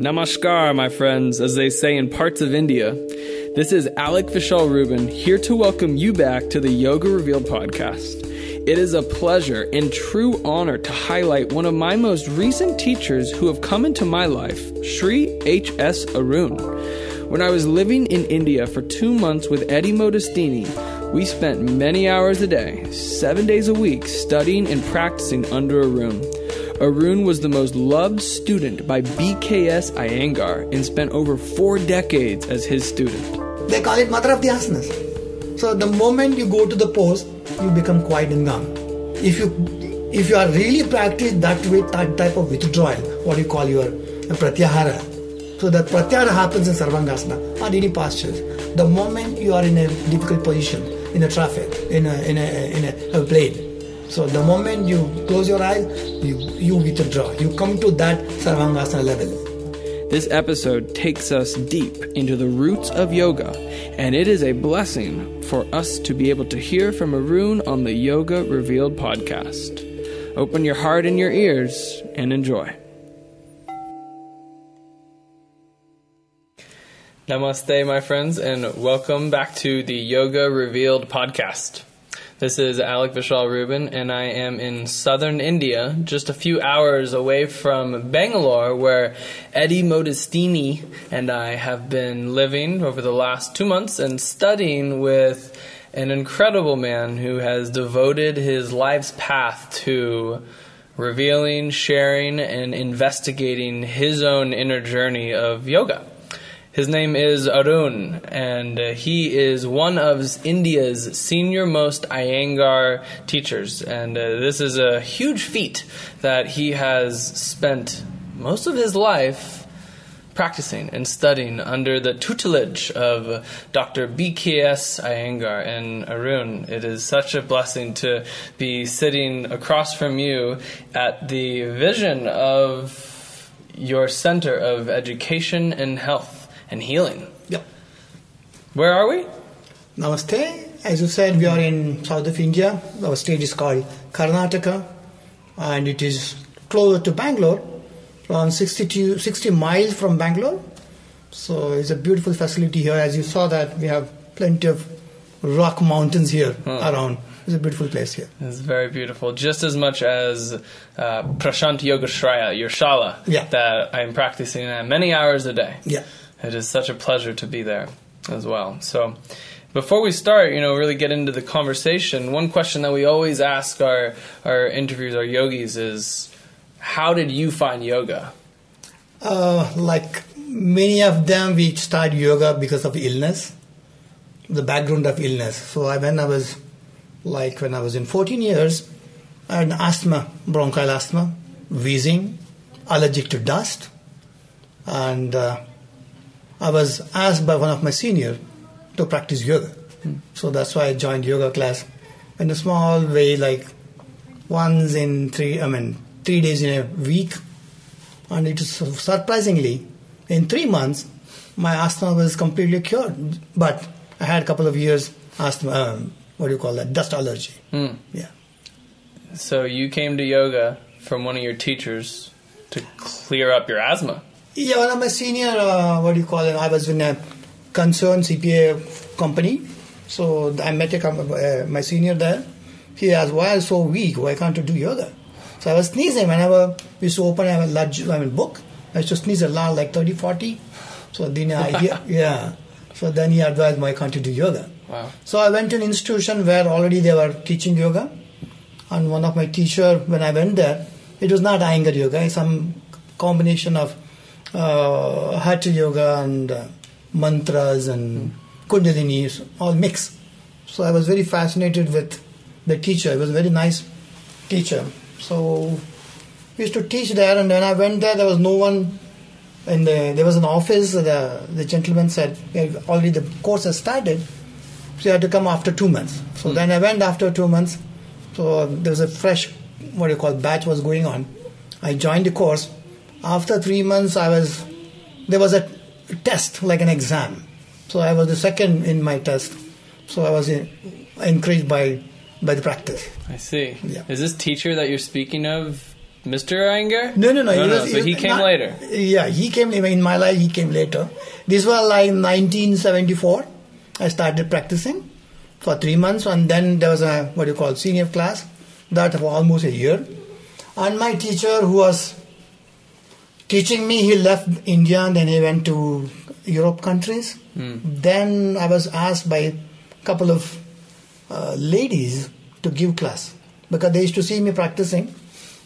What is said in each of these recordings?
Namaskar, my friends, as they say in parts of India. This is Alec Vishal Rubin here to welcome you back to the Yoga Revealed podcast. It is a pleasure and true honor to highlight one of my most recent teachers who have come into my life, Sri H.S. Arun. When I was living in India for two months with Eddie Modestini, we spent many hours a day, seven days a week, studying and practicing under Arun. Arun was the most loved student by BKS Iyengar and spent over four decades as his student. They call it mother of the asanas. So the moment you go to the pose, you become quiet and calm. If you if you are really practiced that way, that type of withdrawal, what you call your pratyahara. So that pratyahara happens in Sarvangasana or any postures. The moment you are in a difficult position, in a traffic, in a in a in a, a plane. So the moment you close your eyes, you you withdraw. You come to that Sarvangasana level. This episode takes us deep into the roots of yoga, and it is a blessing for us to be able to hear from Arun on the Yoga Revealed podcast. Open your heart and your ears and enjoy. Namaste, my friends, and welcome back to the Yoga Revealed podcast. This is Alec Vishal Rubin, and I am in southern India, just a few hours away from Bangalore, where Eddie Modestini and I have been living over the last two months and studying with an incredible man who has devoted his life's path to revealing, sharing, and investigating his own inner journey of yoga. His name is Arun, and uh, he is one of India's senior most Iyengar teachers. And uh, this is a huge feat that he has spent most of his life practicing and studying under the tutelage of Dr. BKS Iyengar and Arun. It is such a blessing to be sitting across from you at the vision of your center of education and health and healing. Yep. Where are we? Namaste. As you said, we are in south of India. Our state is called Karnataka, and it is closer to Bangalore, around 60, to, 60 miles from Bangalore. So it's a beautiful facility here. As you saw that, we have plenty of rock mountains here around. It's a beautiful place here. It's very beautiful. Just as much as uh, Prashant Yogashraya, your shala, Yeah. that I'm practicing at many hours a day. Yeah. It is such a pleasure to be there as well. So, before we start, you know, really get into the conversation, one question that we always ask our, our interviews, our yogis, is how did you find yoga? Uh, like many of them, we started yoga because of illness, the background of illness. So I, when I was like when I was in 14 years, I had asthma, bronchial asthma, wheezing, allergic to dust, and uh, I was asked by one of my senior to practice yoga. So that's why I joined yoga class in a small way, like once in three, I mean, three days in a week. And it is surprisingly, in three months, my asthma was completely cured. But I had a couple of years asthma, um, what do you call that, dust allergy. Yeah. So you came to yoga from one of your teachers to clear up your asthma. Yeah, one of my senior, uh, what do you call it? I was in a concerned CPA company. So I met a, com- uh, my senior there. He asked, why are you so weak? Why can't you do yoga? So I was sneezing whenever we used to open a large I mean, book. I used to sneeze a lot, like 30, 40. So then I, yeah. So then he advised, why can't you do yoga? Wow. So I went to an institution where already they were teaching yoga. And one of my teacher, when I went there, it was not Iyengar yoga, it's some combination of uh, Hatha yoga and uh, mantras and kundalini, so all mix. So I was very fascinated with the teacher. He was a very nice teacher. So we used to teach there, and when I went there, there was no one. In the, there was an office. The, the gentleman said already the course has started, so you had to come after two months. So then I went after two months. So there was a fresh, what do you call, batch was going on. I joined the course. After three months, I was there was a test like an exam. So I was the second in my test. So I was uh, encouraged by by the practice. I see. Yeah. Is this teacher that you're speaking of Mr. Iyengar? No, no, no. No, he no. was- so he came not- later. Yeah, he came in my life. He came later. This was like 1974. I started practicing for three months, and then there was a what you call senior class that for almost a year. And my teacher, who was teaching me, he left India and then he went to Europe countries. Hmm. Then I was asked by a couple of uh, ladies to give class because they used to see me practicing.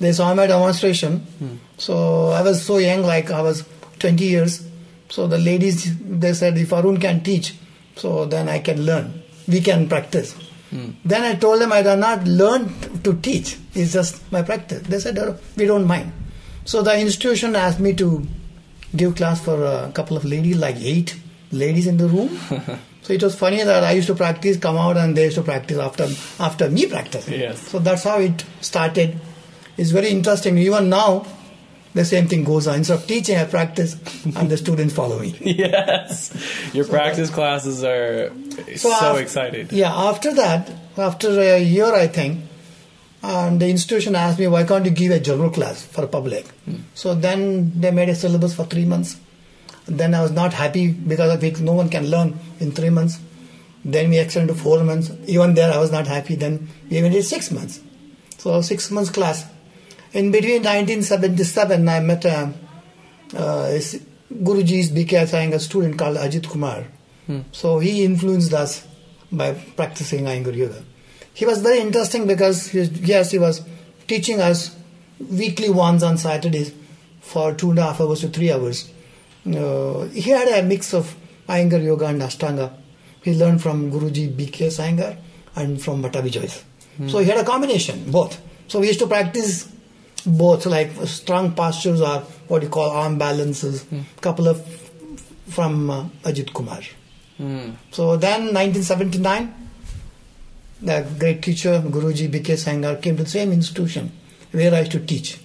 They saw my demonstration. Hmm. So I was so young, like I was 20 years. So the ladies, they said, if Arun can teach, so then I can learn. We can practice. Hmm. Then I told them I did not learn to teach. It's just my practice. They said, "Oh, we don't mind. So the institution asked me to give class for a couple of ladies, like eight ladies in the room. so it was funny that I used to practice, come out, and they used to practice after after me practicing. Yes. So that's how it started. It's very interesting. Even now, the same thing goes on. Instead of teaching, I practice, and the students follow me. yes. Your practice classes are so, af- excited. Yeah, after that, after a year, I think, and the institution asked me, why can't you give a general class for public? Hmm. So then they made a syllabus for three months. Then I was not happy because I think no one can learn in three months. Then we extended to four months. Even there, I was not happy. Then we even did six months. So six months class. In between 1977, I met a, uh, uh is- Guruji's BK Iyengar student called Ajit Kumar. Hmm. So he influenced us by practicing Iyengar Yoga. He was very interesting because, he, yes, he was teaching us weekly once on Saturdays for two and a half hours to three hours. Uh, he had a mix of Iyengar Yoga and Ashtanga. He learned from Guruji BK Iyengar and from Pattabhi Jois. So he had a combination, both. So we used to practice both, like strong postures or what you call arm balances, couple of from uh, Ajit Kumar. So then 1979, the great teacher Guruji B.K.S. Iyengar came to the same institution where I used to teach.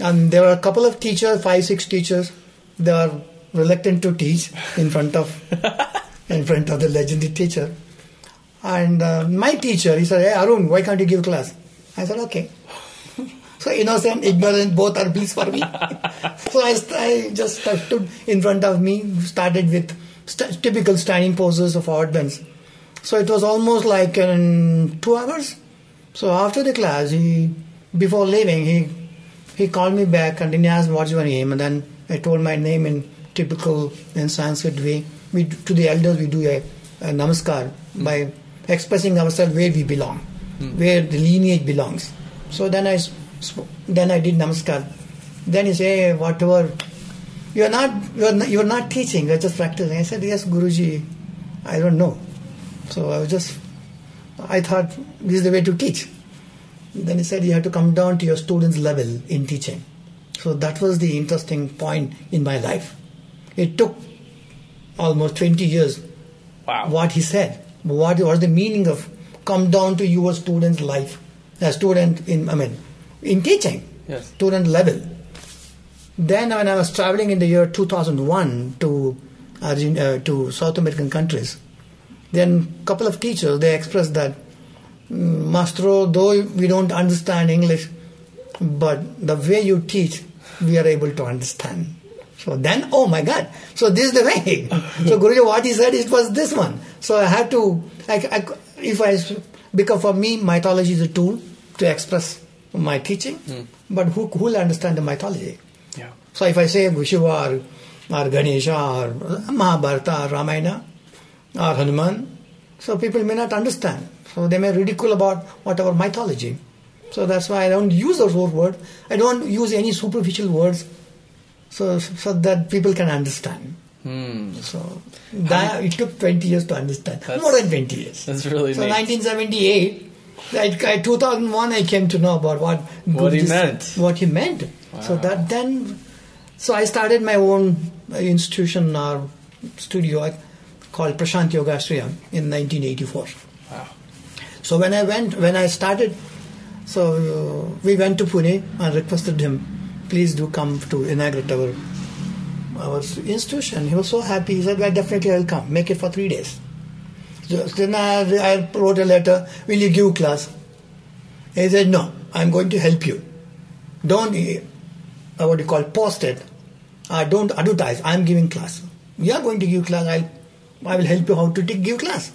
And there were a couple of teachers, five, six teachers, they were reluctant to teach in front of in front of the legendary teacher. And uh, my teacher, he said, Hey Arun, why can't you give class? I said, Okay. So innocent, ignorant, both are bliss for me. so I, I just stood in front of me, started with st- typical standing poses of odd bends. So it was almost like in two hours. So after the class, he before leaving, he he called me back and then he asked what's your name, and then I told my name in typical in Sanskrit way. We to the elders we do a, a namaskar hmm. by expressing ourselves where we belong, hmm. where the lineage belongs. So then I then I did namaskar. Then he say whatever you are not you are not, you are not teaching, you are just practicing. I said yes, Guruji, I don't know. So I was just I thought this is the way to teach. Then he said you have to come down to your students' level in teaching. So that was the interesting point in my life. It took almost 20 years Wow. what he said. What was the meaning of come down to your student's life, a student in I mean, in teaching, Yes. student level. Then when I was traveling in the year 2001 to Argent- uh, to South American countries, then a couple of teachers they expressed that "Mm, Mastro, though we don't understand English, but the way you teach, we are able to understand. So then, oh my God! So this is the way. so Guruji, what he said, it was this one. So I had to, I, I, if I, because for me, mythology is a tool to express my teaching. But who who will understand the mythology? Yeah. So if I say Shiva or, or Ganesha or Mahabharata or Ramayana or Hanuman, so people may not understand. So they may ridicule about whatever mythology. So that's why I don't use those words. I don't use any superficial words so, so that people can understand. Hmm. So that, it took 20 years to understand. More than 20 years. That's really So neat. 1978, I, I, 2001, I came to know about what What he meant. What he meant. So that then, so I started my own institution or studio uh, called Prashant Yoga Ashram in 1984. Wow. So when I went, when I started, so uh, we went to Pune and requested him, please do come to inaugurate our our institution. He was so happy. He said, well, definitely I'll come. Make it for three days. So then I, I wrote a letter, will you give class? He said, no, I'm going to help you. Don't, uh, what do you call, post it. Uh, don't advertise. I'm giving class. You are going to give class. I'll, I will help you how to take, give class.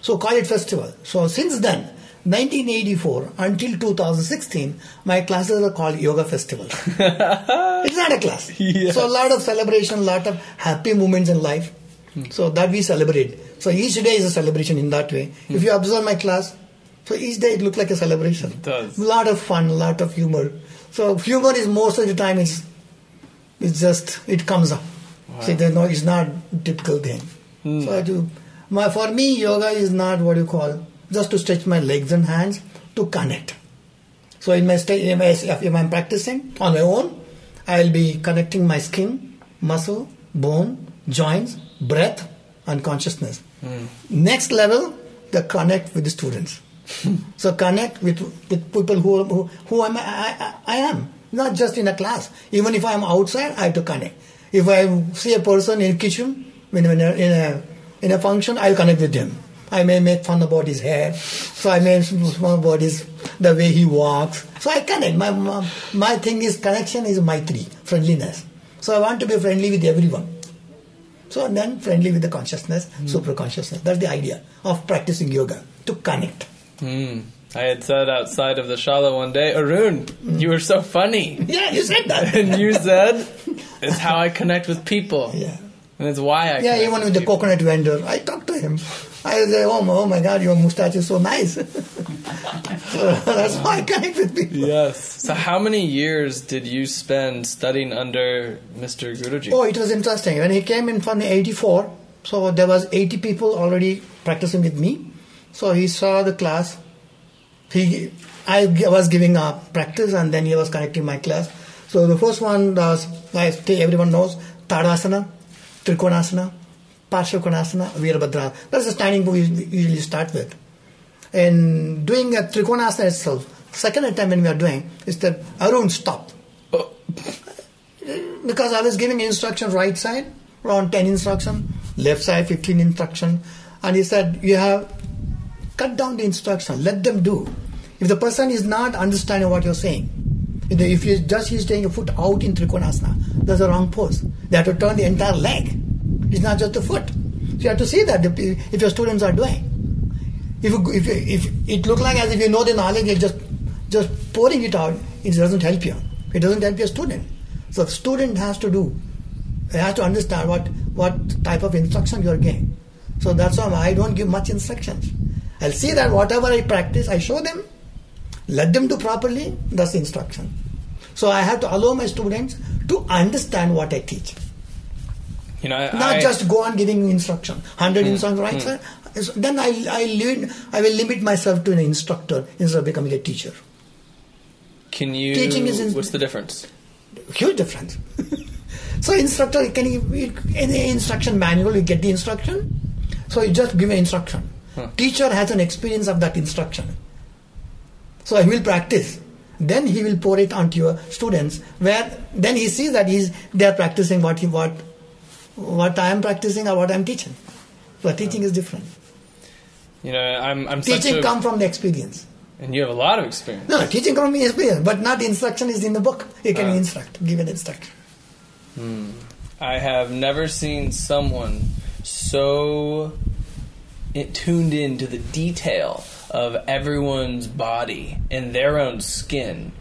So call it festival. So since then, 1984 until 2016, my classes are called Yoga Festival. it's not a class. Yes. So a lot of celebration, a lot of happy moments in life. Hmm. So that we celebrate. So each day is a celebration in that way. Hmm. If you observe my class, so each day it looks like a celebration. It does. lot of fun, a lot of humor. So humor is most of the time it's it's just it comes up. See, there's no, it's not typical thing. Hmm. So I do, my for me, yoga is not what you call just to stretch my legs and hands to connect. So in my state, in my, if I'm practicing on my own, I'll be connecting my skin, muscle, bone, joints, breath, and consciousness. Hmm. Next level, the connect with the students. so connect with with people who who, who am I, I, I am not just in a class. Even if I am outside, I have to connect. If I see a person in kitchen, when in a, uh, in a in a function, I'll connect with him. I may make fun about his hair, so I may make fun about his the way he walks. So I connect. My my, my thing is connection is my three friendliness. So I want to be friendly with everyone. So then friendly with the consciousness, hmm. super consciousness. That's the idea of practicing yoga to connect. Hmm. I had said outside of the shala one day, Arun, hmm. you were so funny. Yeah, you said that. And you said, it's how I connect with people. Yeah. And it's why I Yeah, even with the coconut vendor, I talked to him. I say, oh, my- oh my God, your mustache is so nice. that's why I connect with people. Yes. So how many years did you spend studying under Mr. Guruji? Oh, it was interesting. When he came in from 84, so there was 80 people already practicing with me. So he saw the class. He, I was giving a practice and then he was connecting my class. So the first one was, I think everyone knows, Tadasana, Trikonasana, Parsvakonasana, Virabhadra. That's the standing we usually start with. And doing a Trikonasana itself, second attempt when we are doing, is that Arun, stop Oh, because I was giving instruction right side, around 10 instruction, left side 15 instruction, and he said, you have cut down the instruction, let them do. If the person is not understanding what you're saying, if you just he's taking a foot out in Trikonasana, that's a wrong pose. They have to turn the entire leg. It's not just the foot. So you have to see that if your students are doing. If, you, if, you, if it look like as if you know the knowledge, you're just just pouring it out, it doesn't help you. It doesn't help your student. So the student has to do, he has to understand what what type of instruction you're giving. So that's why I don't give much instructions. I'll see that whatever I practice, I show them, let them do properly. That's the instruction. So I have to allow my students to understand what I teach. you know, I, Not I- just go on giving instruction, hundred hmm. instructions, right? Hmm. Sir? Then I I, I will limit myself to an instructor instead of becoming a teacher. Can you? Teaching is in- what's the difference? Huge difference. so instructor can you, in the instruction manual you get the instruction. So you just give an instruction. Teacher has an experience of that instruction. So he will practice. Then he will pour it onto your students, where then he sees that he's they are practicing what he what what I am practicing or what I am teaching. So teaching is different. You know, I'm I'm such Teaching a, comes from the experience. and you have a lot of experience. No, teaching comes from the experience, but not instruction is in the book. You can Ah. instruct, give an instruction. Hmm. I have never seen someone so tuned in to the detail of everyone's body and their own skin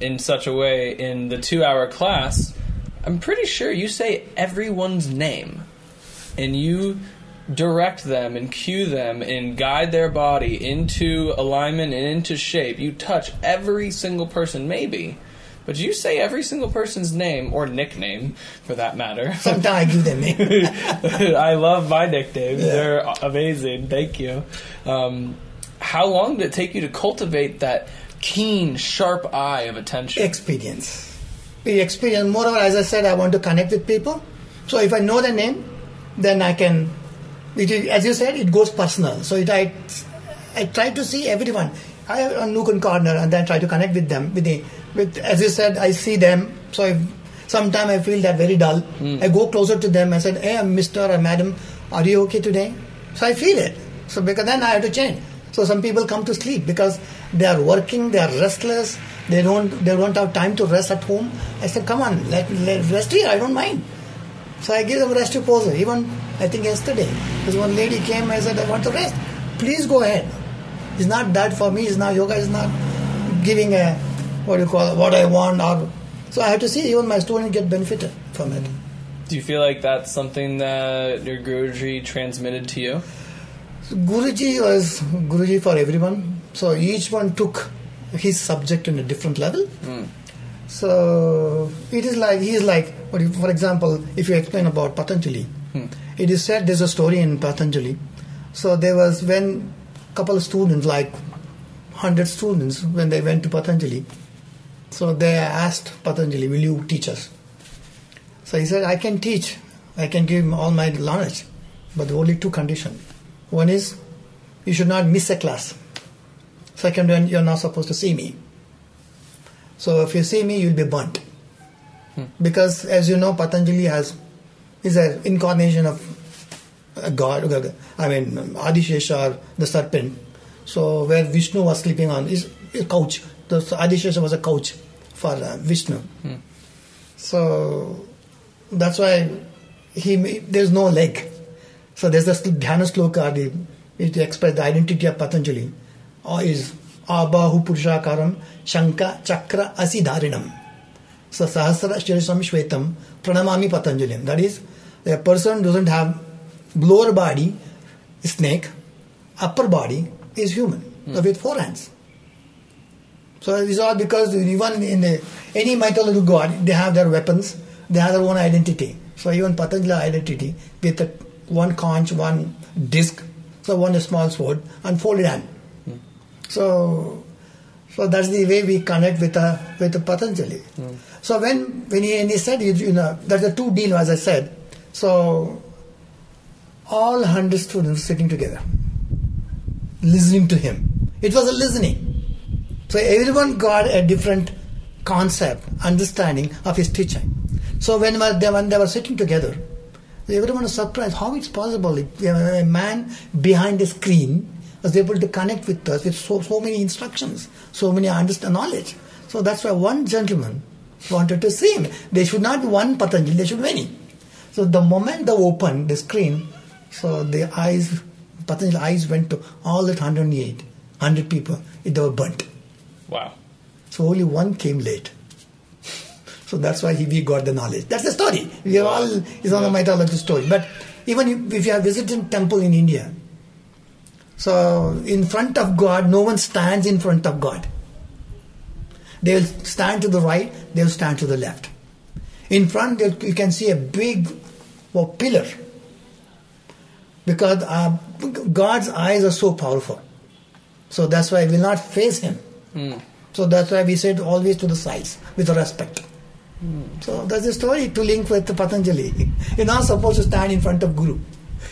in such a way in the two hour class. I'm pretty sure you say everyone's name and you direct them and cue them and guide their body into alignment and into shape. You touch every single person, maybe. But you say every single person's name or nickname, for that matter. Sometimes I give them name. I love my nicknames. They're amazing. Thank you. Um, how long did it take you to cultivate that keen, sharp eye of attention? experience. The experience. Moreover, as I said, I want to connect with people. So if I know the name, then I can. It is, as you said, it goes personal. So it, I, I try to see everyone. I have a nook and corner, and then try to connect with them. With the, with as you said, I see them. So if sometime I feel that very dull, hmm. I go closer to them. I said, "Hey, Mister or Madam, are you okay today?" So I feel it. So because then I have to change. So some people come to sleep because they are working, they are restless, they don't they don't have time to rest at home. I said, come on, let, let rest here. I don't mind. So I give them rest proposal. Even I think yesterday, this one lady came. I said, I want to rest. Please go ahead. It's not that for me. It's not yoga. Is not giving a what you call what I want or. So I have to see even my students get benefited from it. Do you feel like that's something that your Guruji transmitted to you? Guruji was Guruji for everyone. So each one took his subject in a different level. Hmm. So it is like he is like, for example, if you explain about Patanjali, hmm. it is said there's a story in Patanjali. So there was when couple of students, like hundred students, when they went to Patanjali, so they asked Patanjali, "Will you teach us?" So he said, "I can teach. I can give all my knowledge, but only two conditions. One is you should not miss a class. Second one, you're not supposed to see me. So if you see me, you'll be burnt. Because as you know, Patanjali has is an incarnation of a god. I mean, Adishesha or the serpent. So where Vishnu was sleeping on is a couch. The Adishesha was a couch for uh, Vishnu. So that's why he there's no leg. So there's this dhyana sloka, the, it express the identity of Patanjali, or is Abahu Purushakaram Shanka Chakra Asidharinam. So Sahasra Shirisam Shvetam Pranamami Patanjalim. That is, a person doesn't have lower body, snake, upper body is human with four hands. So this is all because even in the, any mythological god, they have their weapons, they have their own identity. So even Patanjali identity with a, one conch, one disc, so one small sword and folded hand. So, so that's the way we connect with a with a Patanjali. So when when he, and he said, you, know, there's a two deal as I said. So all hundred students sitting together, listening to him. It was a listening. So everyone got a different concept, understanding of his teaching. So when when they were sitting together, everyone was surprised how it's possible. A man behind a screen was able to connect with us with so, so many instructions, so many understand knowledge. So that's why one gentleman wanted to see him. They should not be one Patanjali, they should be many. So the moment they opened the screen, so the eyes, Patanjali eyes went to all that 108, 100 people, they were burnt. Wow. So only one came late. So that's why he, we got the knowledge. That's the story. We are all it's on a mythology story. But even if, if you are visiting temple in India, so in front of God, no one stands in front of God. They will stand to the right, they will stand to the left. In front, you can see a big well, pillar because uh, God's eyes are so powerful. So that's why we will not face Him. Mm. So that's why we said always to the sides with respect. Mm. So that's the story to link with Patanjali. You're not supposed to stand in front of Guru.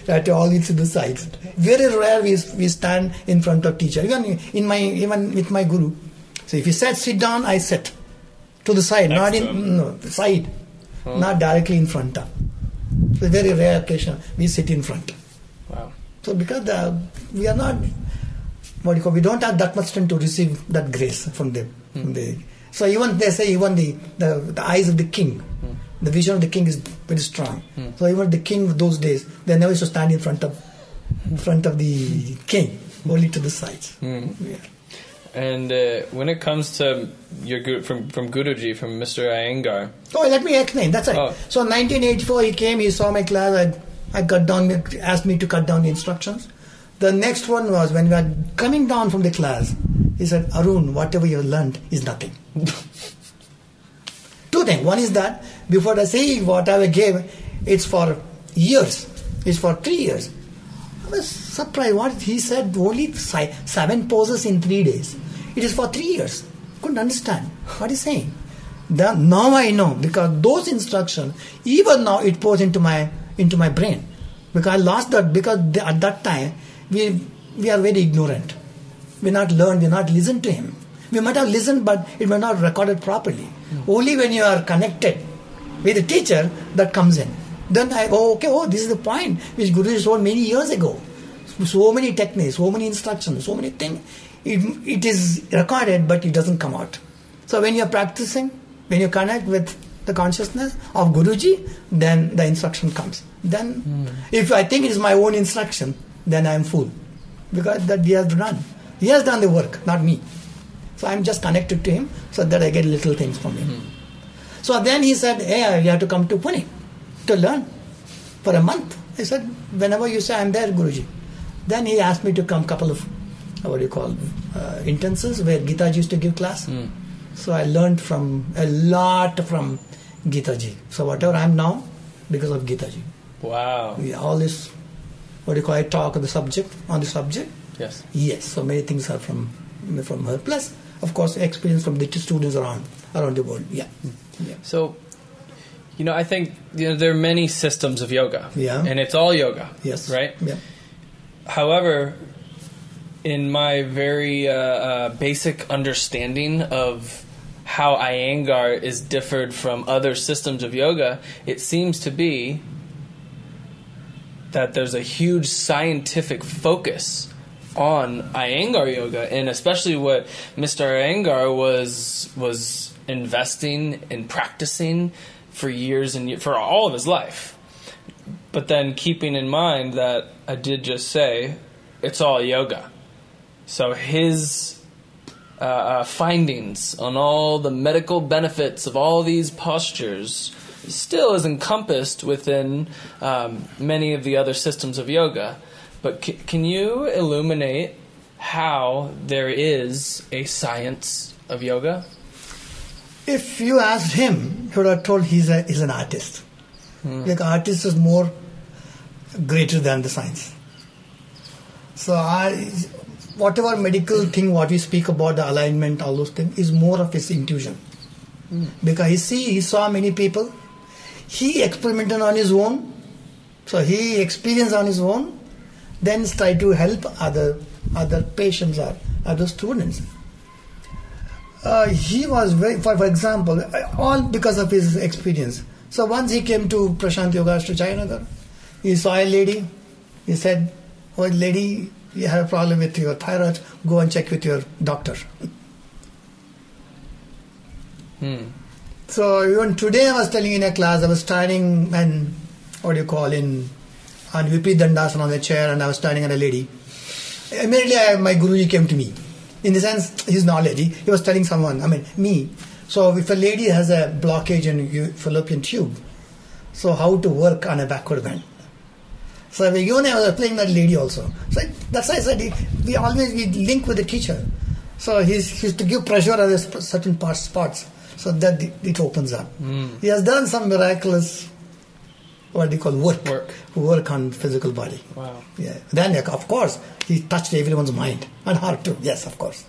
To always to the sides. Very rare we, we stand in front of teacher. Even in my even with my guru. So if he said sit down, I sit to the side, Next not in no the side, not directly in front of. It's a very rare occasion we sit in front. Wow. So because the, we are not what do you call we don't have that much time to receive that grace from them. From the, so even they say even the, the, the eyes of the king, hmm. the vision of the king is very strong. Hmm. So even the king of those days, they never used to stand in front of in front of the king, only to the sides. Yeah. And uh, when it comes to your gu- from from Guruji, from Mr. Iyengar, Oh, let me explain. That's right. Oh. So 1984, he came, he saw my class, I, I cut down, asked me to cut down the instructions. The next one was when we were coming down from the class, he said, Arun, whatever you have learned is nothing. Two things. One is that before I say whatever I gave, it's for years. It's for three years. I was surprised. What he said, only seven poses in three days. It is for three years. Couldn't understand what he's saying. Then now I know because those instructions, even now it pours into my into my brain. Because I lost that because at that time we we are very ignorant. We not learn, we not listen to him. We might have listened, but it may not recorded properly. Only when you are connected with the teacher that comes in. Then I oh okay oh this is the point which Guru told many years ago. So many techniques, so many instructions, so many things. It, it is recorded, but it doesn't come out. So when you're practicing, when you connect with the consciousness of Guruji, then the instruction comes. Then, hmm. if I think it is my own instruction, then I am fool, because that he has done. He has done the work, not me. So I'm just connected to him, so that I get little things from him. So then he said, "Hey, you have to come to Pune to learn for a month." I said, "Whenever you say I'm there, Guruji." Then he asked me to come couple of uh, what do you call uh, intensives where Gitaji used to give class. So I learned from a lot from Gitaji. So whatever I'm now, because of Gitaji. wow, We all this what do you call it, talk on the subject on the subject. Yes, Yes, so many things are from from her. Plus, of course, experience from the students around around the world. Yeah, yeah. So, you know, I think you know there are many systems of yoga. Yeah. And it's all yoga. Yes. Right. Yeah. However, in my very uh, uh, basic understanding of how Iyengar is differed from other systems of yoga, it seems to be that there's a huge scientific focus on Iyengar yoga, and especially what Mr. Iyengar was was investing and practicing for years and for all of his life. But then keeping in mind that I did just say it's all yoga. So his uh, uh, findings on all the medical benefits of all these postures still is encompassed within um, many of the other systems of yoga. But c- can you illuminate how there is a science of yoga? If you asked him, he would have told he's a he's an artist. Hmm. Like artist is more greater than the science. So I, whatever medical thing what we speak about the alignment, all those things is more of his intuition. Hmm. Because he see he saw many people, he experimented on his own, so he experienced on his own, then try to help other other patients or other students. Uh, he was very, for, for example, uh, all because of his experience. So once he came to Prashant Yoga to Jayanagar, he saw a lady. He said, "Oh, lady, you have a problem with your thyroid. Go and check with your doctor." Hmm. So even today, I was telling in a class, I was standing and what do you call in on Vipi Dandasana on the chair, and I was standing at a lady. Immediately, I, my Guruji came to me. In the sense, his knowledge, he, he was telling someone, I mean, me. So if a lady has a blockage in fallopian tube, so how to work on a backward bend. So even I was playing that lady also. So that's why I said we always we link with the teacher. So he's, he's to give pressure on a sp- certain parts, spots so that it- it opens up. Hmm. He has done some miraculous, what do you call work, Work. work on physical body. Wow. Yeah. Then, of course, he touched everyone's mind and heart too. Yes, of course.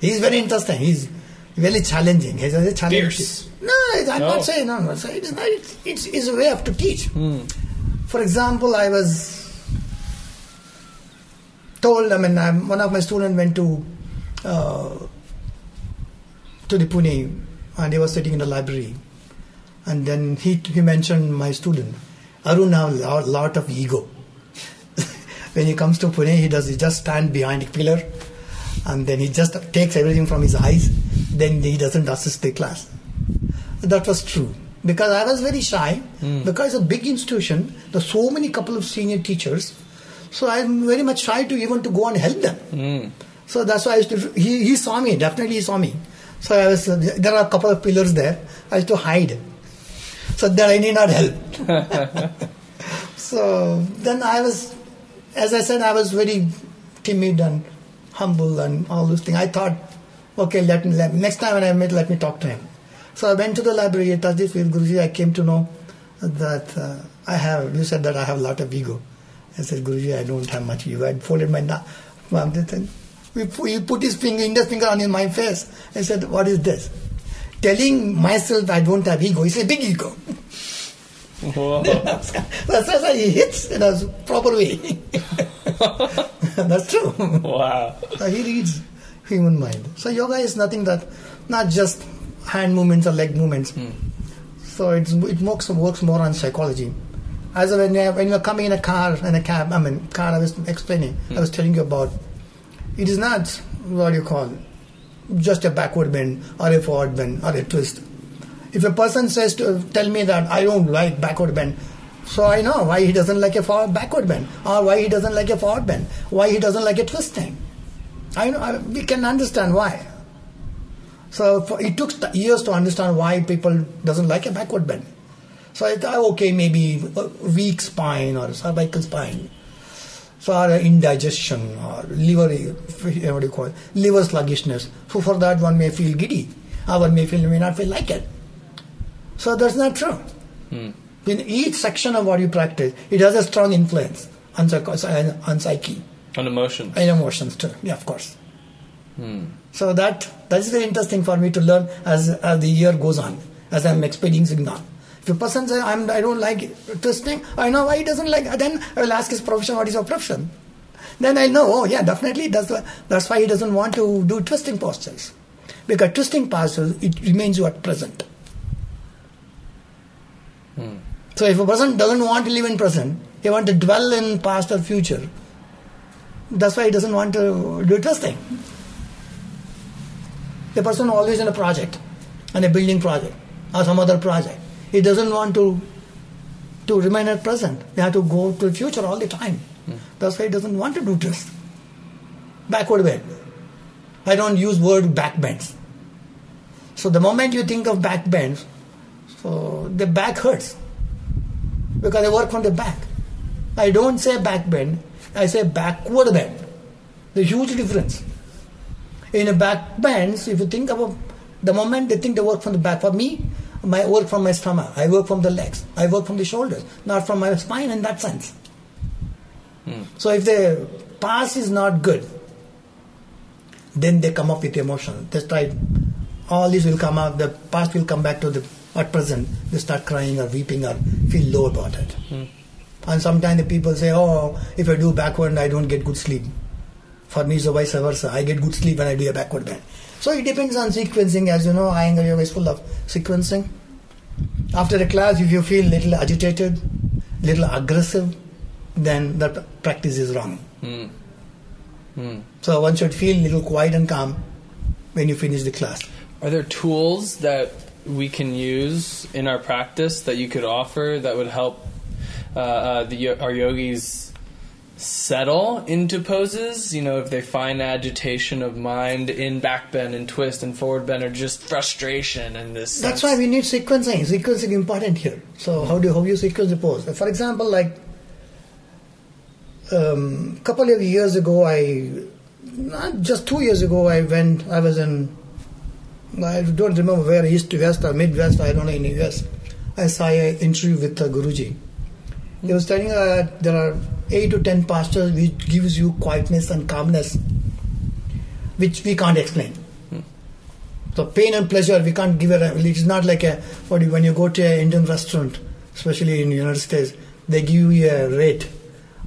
He's very interesting. He's very challenging. He's very challenging. Fierce. No, I'm No. not saying no. no. It's, not, it's, it's, it's a way of to teach. For example, I was told, I mean, I'm, one of my students went to uh, to the Pune and he was sitting in the library. And then he, he mentioned my student. Arun has a lot of ego. when he comes to Pune, he does he just stand behind a pillar and then he just takes everything from his eyes. Then he doesn't assist the class. That was true because I was very shy. Hmm. Because it's a big institution, there's so many couple of senior teachers. So I'm very much shy to even to go and help them. Hmm. So that's why I used to. He, he saw me definitely. He saw me. So I was. there are a couple of pillars there. I used to hide, so that I need not help. so then I was, as I said, I was very timid and humble and all those things. I thought, okay, let, me- let next time when I meet, let me talk to him. So I went to the library. Touched this with Guruji. I came to know that uh, I have. You said that I have a lot of ego. I said, Guruji, I don't have much ego. I folded my na- palm. He pu- he put his finger, index finger on my face. I said, what is this? Telling myself I don't have ego. It's a big ego. Whoa. That's why he hits in a proper way. That's true. wow. So he reads human mind. So yoga is nothing that, not just hand movements or leg movements. Hmm. So it's, it works, works more on psychology. As when, you- when you're coming in a car, in a cab, I mean, car I was explaining, I hmm. was telling you about, it is not what you call just a backward bend or a forward bend or a twist. If a person says to tell me that I don't like backward bend, so I know why he doesn't like a forward backward bend, or why he doesn't like a forward bend, why he doesn't like a twisting. I know I, we can understand why. So for, it took years to understand why people doesn't like a backward bend. So I thought, okay, maybe a weak spine or cervical spine, so or indigestion or liver, what do you call it, liver sluggishness. So for that one may feel giddy, or one may feel may not feel like it. So that's not true. Hmm. In each section of what you practice, it has a strong influence on, on psyche On emotions. and emotions too. Yeah, of course. Hmm. So that that is very interesting for me to learn as as the year goes on, as I'm expanding signal. If a person says I'm I don't like twisting, I know why he doesn't like. Then I will ask his profession, what is your profession? Then I know, oh yeah, definitely that's why, that's why he doesn't want to do twisting postures, because twisting postures it remains you at present. Hmm. So if a person doesn't want to live in present, he want to dwell in past or future. That's why he doesn't want to do twisting. The person always in a project, on a building project or some other project. He doesn't want to to remain at present. They have to go to the future all the time. Hmm. That's why he doesn't want to do twist. Backward bend. I don't use word back bends. So the moment you think of back bends, so the back hurts because I work from the back. I don't say back bend, I say backward bend. The huge difference. In a back bends, if you think about the moment they think they work from the back, for me, my work from my stomach, I work from the legs, I work from the shoulders, not from my spine in that sense. Hmm. So if the past is not good, then they come up with emotion. They try, all this will come out, the past will come back to the at present. They start crying or weeping or feel low about it. Hmm. And sometimes the people say, oh, if I do backward, I don't get good sleep. For me, it's the vice versa. I get good sleep when I do a backward bend. So it depends on sequencing. As you know, Iyengar yoga is full of sequencing. After a class, if you feel little agitated, little aggressive, then that practice is wrong. So one should feel little quiet and calm when you finish the class. Are there tools that we can use in our practice that you could offer that would help uh, uh, the our yogis settle into poses? You know, if they find agitation of mind in back bend and twist and forward bend, or just frustration and this. That's sense- why we need sequencing. Sequencing is important here. So how do you, how you sequence the pose? For example, like a um, couple of years ago, I not just two years ago, I went. I was in. I don't remember where east to west or midwest. I don't know in the US. I saw an interview with uh, Guruji. He was telling uh, that there are eight to ten pastures, which gives you quietness and calmness, which we can't explain. So pain and pleasure, we can't give it. A, it's not like a what you- when you go to an Indian restaurant, especially in the United States, they give you a rate,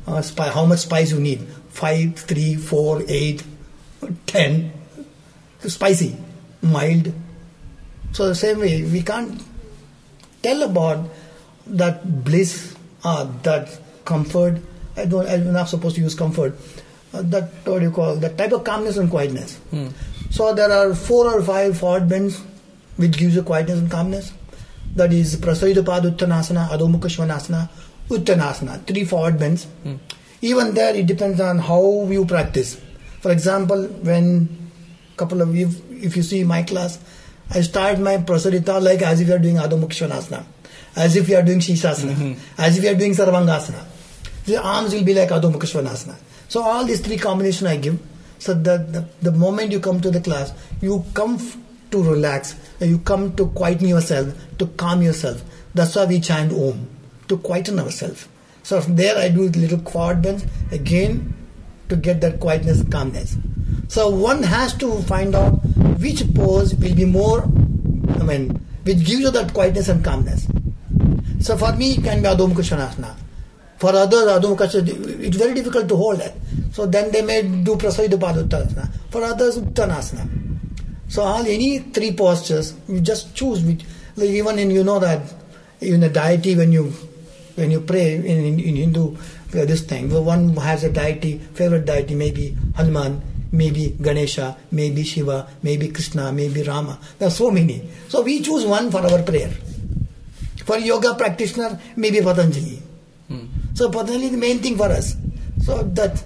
uh, spi- how much spice you need. five, three, four, eight, ten, spicy, mild. So the same way, we can't tell about that bliss, uh, that comfort. I don't. I'm not supposed to use comfort. Uh, that what do you call that type of calmness and quietness. Hmm. So there are four or five forward bends which gives you quietness and calmness. That is Prasarita Uttanasana, Adho Svanasana, Uttanasana, three forward bends. Hmm. Even there, it depends on how you practice. For example, when a couple of if, if you see my class, I start my Prasarita like as if you are doing Adho Svanasana, as if you are doing Shishasana, mm-hmm. as if you are doing Sarvangasana. The arms will be like Adho. So all these three combination I give. So that the, the moment you come to the class, you come f- to relax, you come to quieten yourself, to calm yourself. That's why we chant Om, to quieten ourselves. So from there I do little quad bends again to get that quietness calmness. So one has to find out which pose will be more, I mean, which gives you that quietness and calmness. So for me, it can be Adho Mukha Svanasana. For others, Adho it's very difficult to hold that. So then they may do Prasarita Paduttanasana. For others, Uttanasana. So all any three postures, you just choose which. Like even in you know that in a deity when you when you pray in, in, in Hindu uh, this thing, the one has a deity, favorite deity, maybe Hanuman, maybe Ganesha, maybe Shiva, maybe Krishna, maybe Rama. There are so many. So we choose one for our prayer. For yoga practitioner, maybe Patanjali. Hmm. So Patanjali is the main thing for us. So that,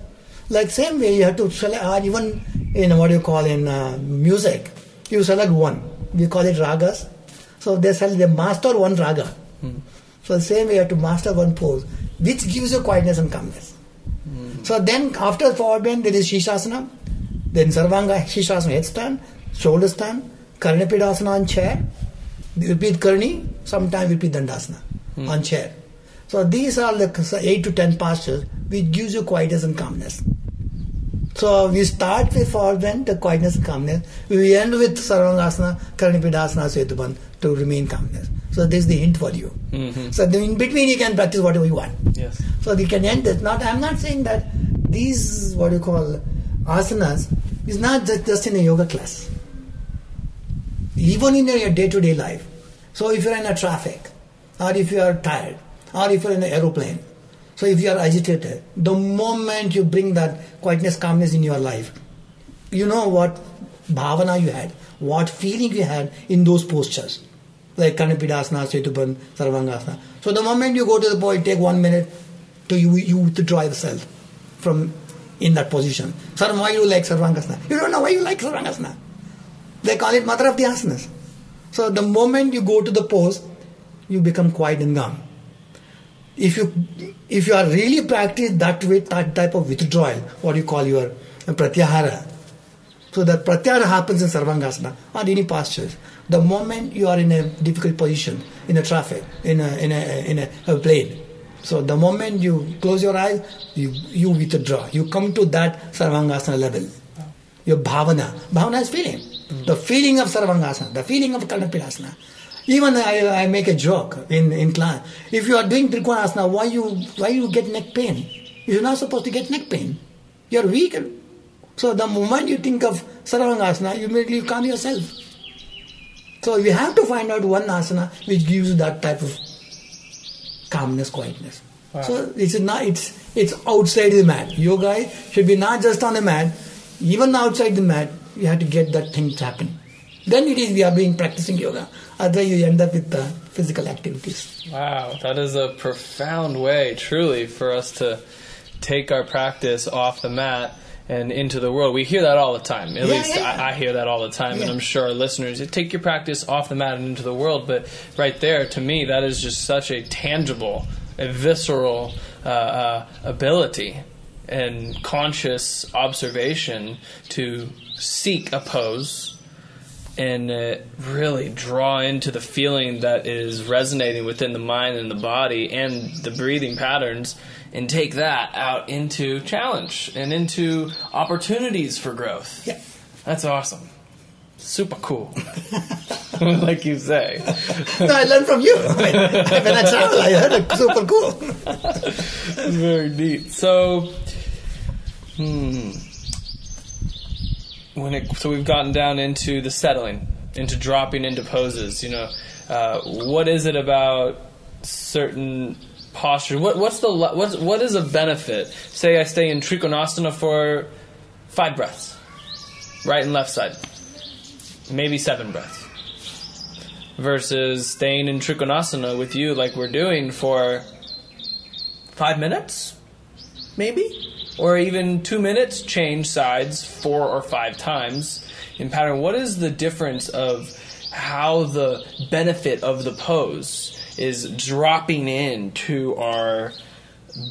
like same way, you have to select, or even in what you call in uh, music, you select one. We call it ragas. So they select, they master one raga. Hmm. So the same way you have to master one pose, which gives you quietness and calmness. Hmm. So then after forward bend, there is Shishasana, then Sarvanga Shishasana headstand, shoulder stand, Karnapidasana on chair, repeat Karni, sometimes repeat Dandasana on chair. So these are the 8 to 10 postures which gives you quietness and calmness. So we start with forward bend, the quietness and calmness. We end with Sarvangasana, Karnapidasana, Setuban to remain calmness. So this is the hint for you. Mm-hmm. So in between you can practice whatever you want. Yes. So we can end it. Not I'm not saying that these what you call asanas is not just, just in a yoga class. Even in your day to day life. So if you're in a traffic, or if you are tired, or if you're in an aeroplane, so if you are agitated, the moment you bring that quietness, calmness in your life, you know what bhavana you had, what feeling you had in those postures, like Karnapidasana, Setuban, Sarvangasana. So the moment you go to the point, take one minute to you, you withdraw yourself from in that position. Sir, why you like Sarvangasana? You don't know why you like Sarvangasana. They call it mother of the asanas. So the moment you go to the pose, you become quiet and calm. If you if you are really practice that way, that type of withdrawal, what you call your pratyahara. So that pratyahara happens in Sarvangasana or any postures. The moment you are in a difficult position, in a traffic, in a in a in a, a plane. So the moment you close your eyes, you you withdraw. You come to that Sarvangasana level. Your bhavana. Bhavana is feeling. The feeling of Sarvangasana, the feeling of Karnapidasana. Even I, I make a joke in, in class. If you are doing Trikonasana, why you why you get neck pain? You're not supposed to get neck pain. You're weak. So the moment you think of Sarvangasana, you immediately calm yourself. So you have to find out one asana which gives you that type of calmness, quietness. So it's not it's it's outside the mat. Yoga should be not just on the mat, even outside the mat. You have to get that thing to happen. Then it is we are being practicing yoga. Otherwise, you end up with uh, physical activities. Wow, that is a profound way, truly, for us to take our practice off the mat and into the world. We hear that all the time. At Yeah, least yeah. I, I hear that all the time, and I'm sure our listeners take your practice off the mat and into the world. But right there, to me, that is just such a tangible, a visceral uh, uh, ability and conscious observation to seek a pose and uh, really draw into the feeling that is resonating within the mind and the body and the breathing patterns and take that out into challenge and into opportunities for growth. Yeah. That's awesome. Super cool. like you say. No, I learned from you. When I travel, I heard it super cool. Very neat. So, Hmm. When it, so we've gotten down into the settling, into dropping into poses. You know, uh, what is it about certain posture? What, what's the what's, what is a benefit? Say I stay in Trikonasana for five breaths, right and left side, maybe seven breaths, versus staying in Trikonasana with you like we're doing for five minutes, maybe, or even two minutes. Change sides four or five times in pattern. What is the difference of how the benefit of the pose is dropping into our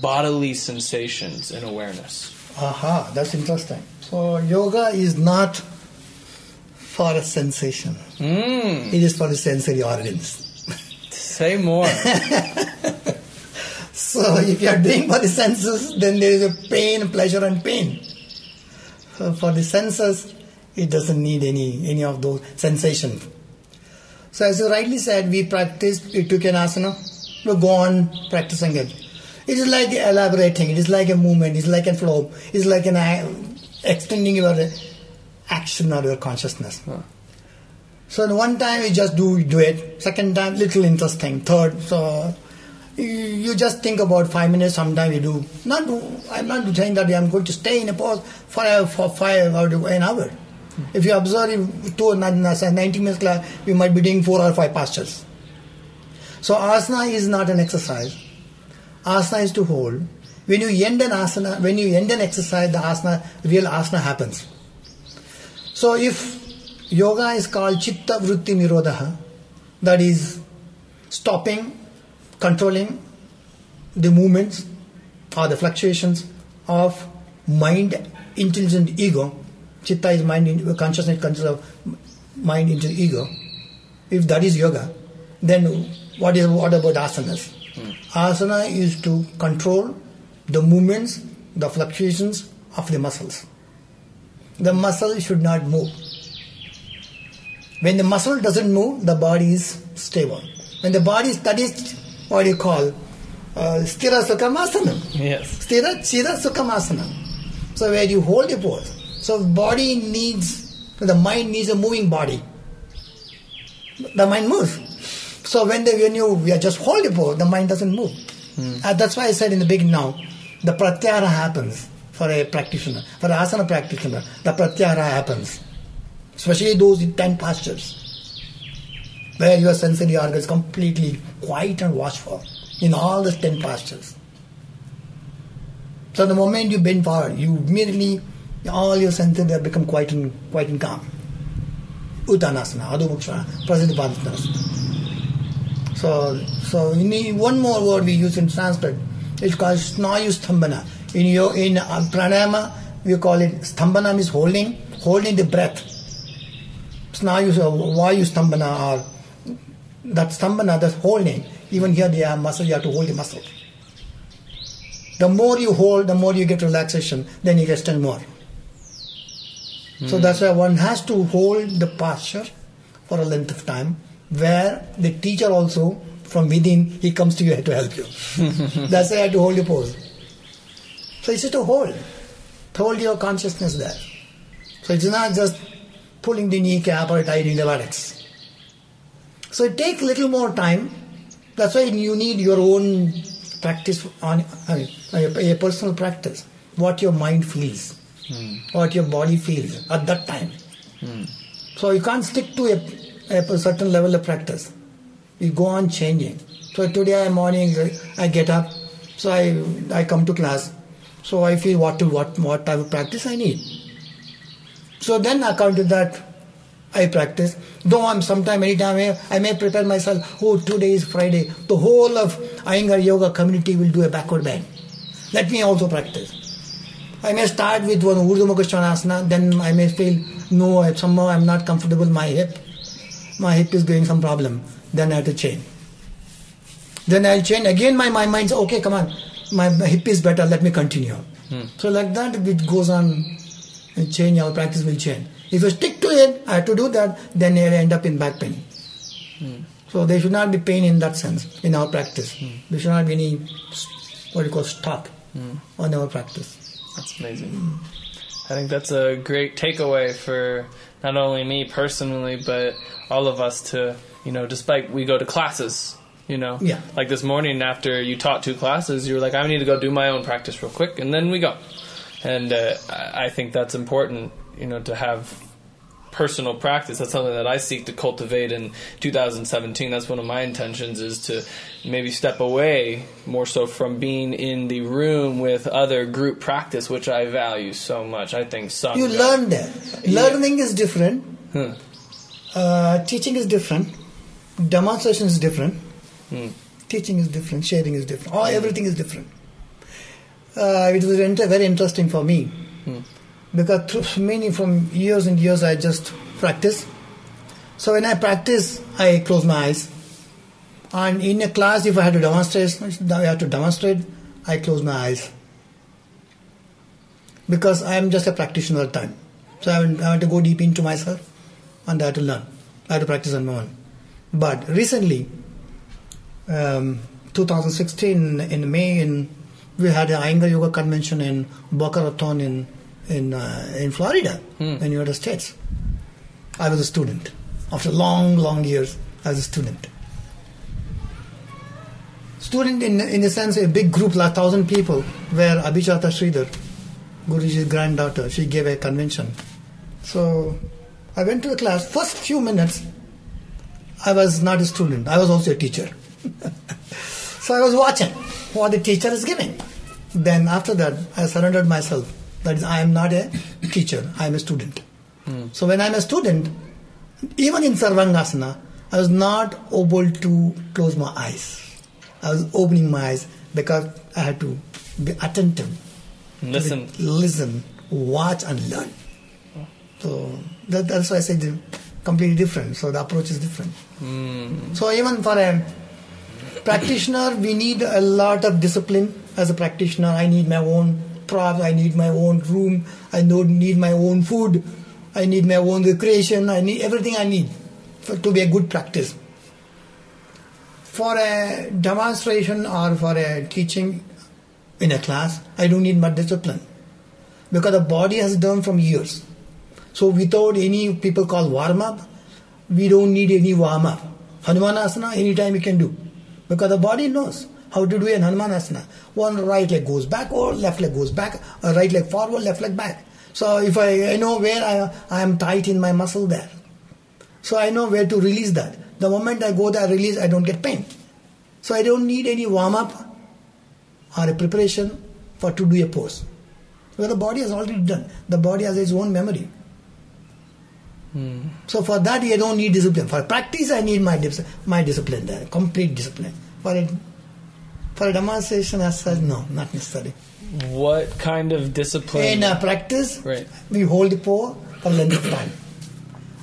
bodily sensations and awareness? Aha, that's interesting. So yoga is not for a sensation. Mm, It is for the sensory organs. say more. So if you are doing for the senses, then there is a pain, pleasure, and pain. So for the senses, it doesn't need any any of those sensations. So as you rightly said, we practice. We took an asana. We go on practicing it. It is like elaborating. It is like a movement. It's like a flow. It's like an extending your action or your consciousness. So one time you just do do it. Second time, little interesting. Third, so you, you just think about five minutes. Sometimes you do. Not do, I'm not saying that I'm going to stay in a pose for for five or an hour. If you observe if two ninety minutes class, we might be doing four or five postures. So asana is not an exercise. Asana is to hold. When you end an asana, when you end an exercise, the asana, real asana happens. So if yoga is called chitta vritti nirodha, that is stopping, controlling the movements or the fluctuations of mind, intelligent ego. Chitta is mind, consciousness consists of mind into ego. If that is yoga, then what is what about asanas? Hmm. Asana is to control the movements, the fluctuations of the muscles. The muscle should not move. When the muscle doesn't move, the body is stable. When the body is, that is what do you call uh, sthira sukhamasana. yes. Sthira, sthira sukhamasana. So where you hold the pose. So body needs, the mind needs a moving body. The mind moves. So when, they, when you we are just hold the pose, the mind doesn't move. Uh, that's why I said in the beginning now, the pratyahara happens for a practitioner, for an asana practitioner. The pratyahara happens, especially those in ten postures, where your sensory organ is completely quiet and watchful in all the ten postures. So the moment you bend forward, you immediately all your senses have become quiet and quiet and calm. Uttanasana, Adho Mukha, Prasiddhipadasana. So, so in one more word we use in Sanskrit. It's called Snayu Stambhana. In your in pranayama, we call it Stambhana means holding, holding the breath. Snayu Vayu or that Stambhana, that's holding. Even here, they have muscle. You have to hold the muscle. The more you hold, the more you get relaxation. Then you extend more. So hmm. that's why one has to hold the posture for a length of time, where the teacher also from within he comes to you to help you. that's why you have to hold your pose. So it's just to hold, hold your consciousness there. So it's not just pulling the kneecap or tightening the buttocks. So it takes little more time. That's why you need your own practice on I mean, a, a personal practice. What your mind feels, hmm. what your body feels at that time. Hmm. So you can't stick to a, a certain level of practice. You go on changing. So today morning I get up, so I I come to class. So I feel what to what what type of practice I need. So then according to that, I practice. Though I'm sometime, anytime I- I may prepare myself. Oh, today is Friday. The whole of Iyengar Yoga community will do a backward bend. Let me also practice. I may start with one Urdhva then I may feel no, somehow I'm not comfortable. My hip, my hip is giving some problem. Then I have to change. Then I'll change again. My my mind says, okay, come on, my hip is better. Let me continue. Hmm. So like that, it goes on. and change our practice will change. If you stick to it, I have to do that. Then you'll end up in back pain. Hmm. So there should not be pain in that sense in our practice. Hmm. There should not be any what you call stop hmm. on our practice. That's amazing. I think that's a great takeaway for not only me personally, but all of us to, you know, despite we go to classes, you know, Yeah. like this morning after you taught two classes, you were like, I need to go do my own practice real quick, and then we go. And uh, I think that's important, you know, to have personal practice. That's something that I seek to cultivate in 2017. That's one of my intentions is to maybe step away more so from being in the room with other group practice, which I value so much. I think sangha. You learn there. Learning is different. Uh, teaching is different. Demonstration is different. Teaching is different. Sharing is different. Oh, everything is different. Uh, it was inter- very interesting for me because through many from years and years I just practice. So when I practice, I close my eyes. And in a class, if I had to demonstrate, I have to demonstrate. I close my eyes because I am just a practitioner at the time. So I have, I have to go deep into myself and I have to learn. I have to practice on my own. But recently, um, 2016 in May, in we had an Iyengar Yoga convention in Boca Raton in in uh, in Florida, in the United States. I was a student. After long, long years, I was a student. Student in in the sense a big group, like thousand people, where Abhijata Sridhar, Guruji's granddaughter, she gave a convention. So I went to the class. First few minutes, I was not a student. I was also a teacher. so I was watching what the teacher is giving. Then after that, I surrendered myself. That is, I am not a teacher. I am a student. Hmm. So when I'm a student, even in Sarvangasana, I was not able to close my eyes. I was opening my eyes because I had to be attentive Listen. listen, watch, and learn. So that, that's why I say the completely different. So the approach is different. Hmm. So even for a practitioner, we need a lot of discipline. As a practitioner, I need my own props. I need my own room. I don't need my own food. I need my own recreation. I need everything I need for, to be a good practice. For a demonstration or for a teaching in a class, I don't need much discipline because the body has done from years. So without any people call warm up, we don't need any warm up. Hanumanasana anytime you can do because the body knows how to do an Hanumanasana. One right leg goes back or left leg goes back, right leg forward, left leg back. So if I, I know where I, I am tight in my muscle there, so I know where to release that. The moment I go there, release, I don't get pain. So I don't need any warm up or a preparation for to do a pose. Because the body has already done. The body has its own memory. Hmm. So for that, you don't need discipline. For practice, I need my dis- my discipline there, complete discipline. For a, for a demonstration as such, no, not necessary. What kind of discipline? In uh, practice, Right. we hold the pose for length of time.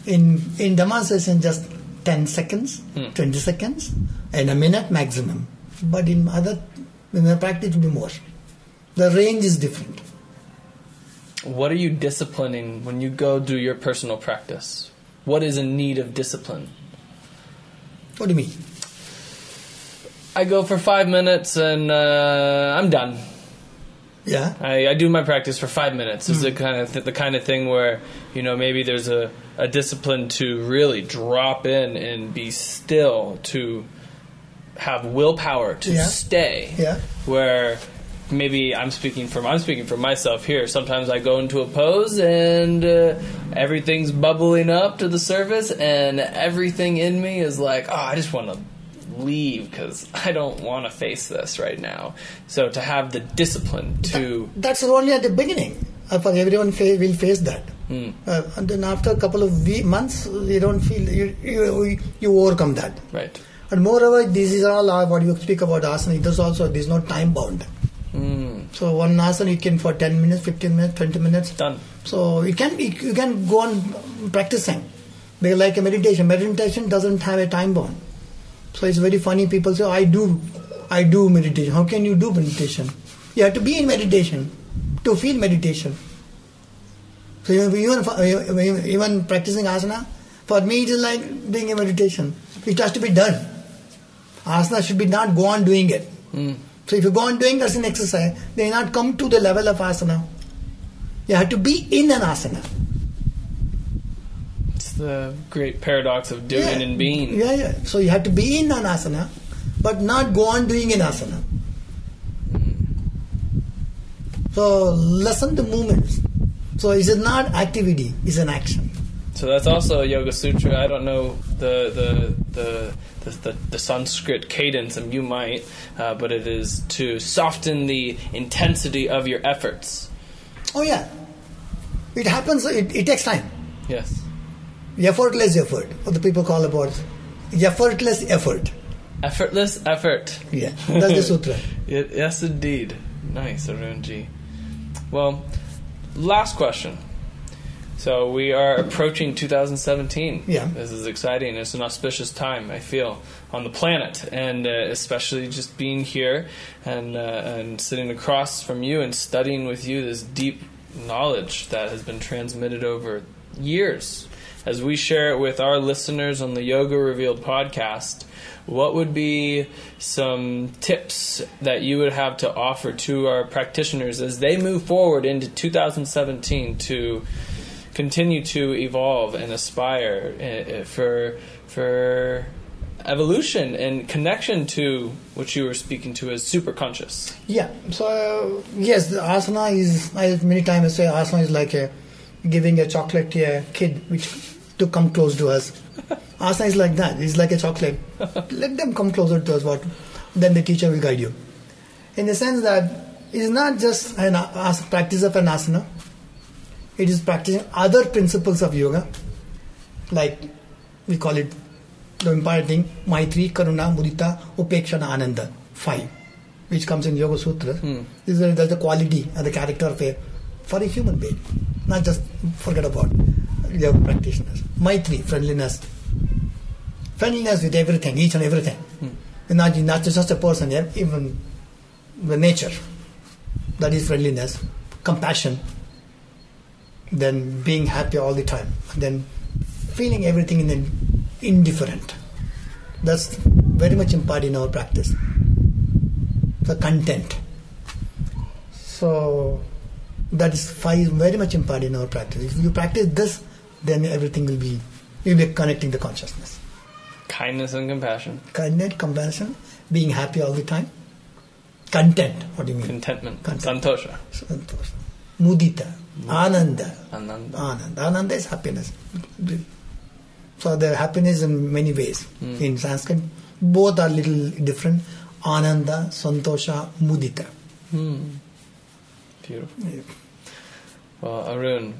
In in demonstration, just 10 seconds, 20 seconds, and a minute maximum. But in other, in the practice, it will be more. The range is different. What are you disciplining when you go do your personal practice? What is in need of discipline? What do you mean? I go for five minutes and uh, I'm done. Yeah. I, I do my practice for five minutes. Is the kind of th- the kind of thing where you know maybe there's a, a discipline to really drop in and be still to have willpower to Yeah. stay. Yeah. Where maybe I'm speaking from I'm speaking for myself here. Sometimes I go into a pose and uh, everything's bubbling up to the surface, and everything in me is like, oh, I just want to leave because I don't want to face this right now. So to have the discipline to That's only at the beginning. Uh, For everyone fa- will face that. Uh, and then after a couple of we- months, you don't feel you, you, you overcome that. right. And moreover, this is all uh, what you speak about asana. This also there's no time bound. So one asana you can for 10 minutes, 15 minutes, 20 minutes. Done. So you can you you can go on practicing. Because like a meditation, meditation doesn't have a time bound. So it's very funny. People say, "I do, I do meditation." How can you do meditation? You have to be in meditation to feel meditation. So even even practicing asana, for me it is like doing a meditation. It has to be done. Asana should be not go on doing it. Hmm. So if you go on doing that's an exercise, they not come to the level of asana. You have to be in an asana. It's the great paradox of doing yeah. and being. Yeah, yeah. So you have to be in an asana, but not go on doing an asana. So lessen the movements. So it is not activity; it's an action. So that's also a Yoga Sutra. I don't know the the the the, the, the Sanskrit cadence, and you might, uh, but it is to soften the intensity of your efforts. Oh yeah, it happens. It, it takes time. Yes. Effortless effort. What the people call about effortless effort. Effortless effort. Yeah, that's the sutra. Yes, indeed. Nice, Arunji. Well, last question. So we are approaching 2017. Yeah. This is exciting. It's an auspicious time, I feel, on the planet, and uh, especially just being here and uh, and sitting across from you and studying with you this deep knowledge that has been transmitted over years. As we share it with our listeners on the Yoga Revealed podcast, what would be some tips that you would have to offer to our practitioners as they move forward into 2017 to continue to evolve and aspire uh, for for evolution and connection to what you were speaking to as super conscious. Yeah. So yes, the asana is. I many times I say asana is like a giving a chocolate to a kid, which to come close to us. asana is like that. It's like a chocolate. Let them come closer to us. What? Then the teacher will guide you. In the sense that it is not just an as- practice of an asana. It is practicing other principles of yoga, like we call it the important thing Maitri, Karuna, Mudita, Upekshana, Ananda. Five, which comes in Yoga Sutra. Hmm. This is that's the quality and the character of a for a human being, not just forget about yoga practitioners. Maitri, friendliness, friendliness with everything, each and everything. Hmm. And not not just a person, even the nature. That is friendliness, compassion, then being happy all the time, then feeling everything in an indifferent. That's very much imparted in our practice. The content. So that is five very much important in our practice. If you practice this, then everything will be you'll be connecting the consciousness. Kindness and compassion, Kindness, compassion, being happy all the time. Content. What do you mean? contentment, Content. santosha, Santosh. Mudita. Ananda. ananda. Ananda. Ananda is happiness. So the happiness in many ways. Hmm. In Sanskrit, both are little different. Ananda, Santosha, Mudita. Hmm. Beautiful. Well, Arun,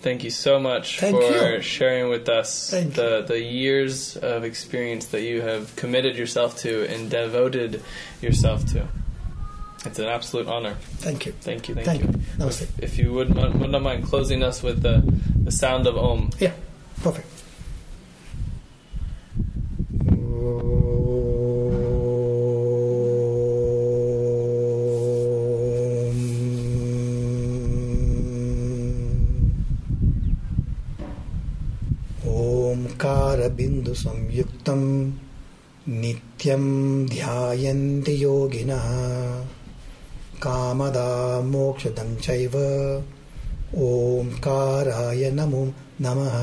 thank you so much Thank for you. sharing with us Thank the the years of experience that you have committed yourself to and devoted yourself to. It's an absolute honor. Thank you. Thank you. Thank, Thank you. you. Namaste. If, if you would, would not mind closing us with the, the sound of Om. Yeah, perfect. ओङ्कारबिन्दुसंयुक्तं नित्यं ध्यायन्ति योगिनः कामदा मोक्षदं चैव ओङ्काराय नमो नमः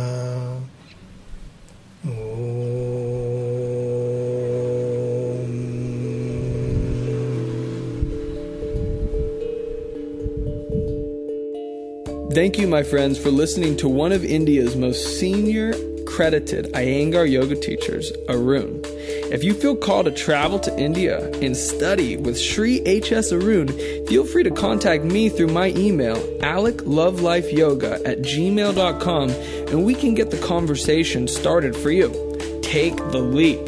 Thank you, my friends, for listening to one of India's most senior credited Iyengar yoga teachers, Arun. If you feel called to travel to India and study with Sri H.S. Arun, feel free to contact me through my email, aleclovelifeyoga at gmail.com, and we can get the conversation started for you. Take the leap.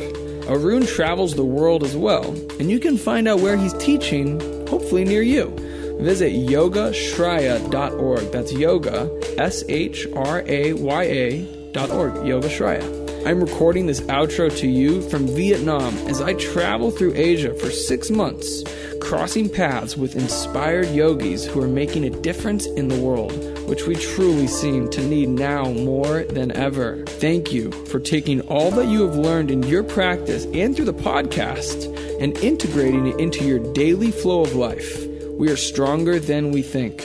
Arun travels the world as well, and you can find out where he's teaching, hopefully near you. Visit yogashraya.org. That's yoga, S H R A Y A dot org. Yoga. I'm recording this outro to you from Vietnam as I travel through Asia for six months, crossing paths with inspired yogis who are making a difference in the world, which we truly seem to need now more than ever. Thank you for taking all that you have learned in your practice and through the podcast and integrating it into your daily flow of life. We are stronger than we think.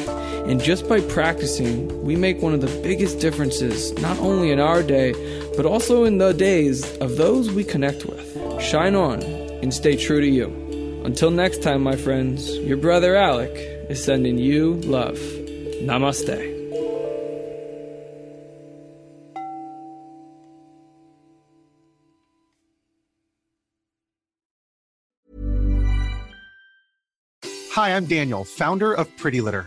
And just by practicing, we make one of the biggest differences, not only in our day, but also in the days of those we connect with. Shine on and stay true to you. Until next time, my friends, your brother Alec is sending you love. Namaste. Hi, I'm Daniel, founder of Pretty Litter.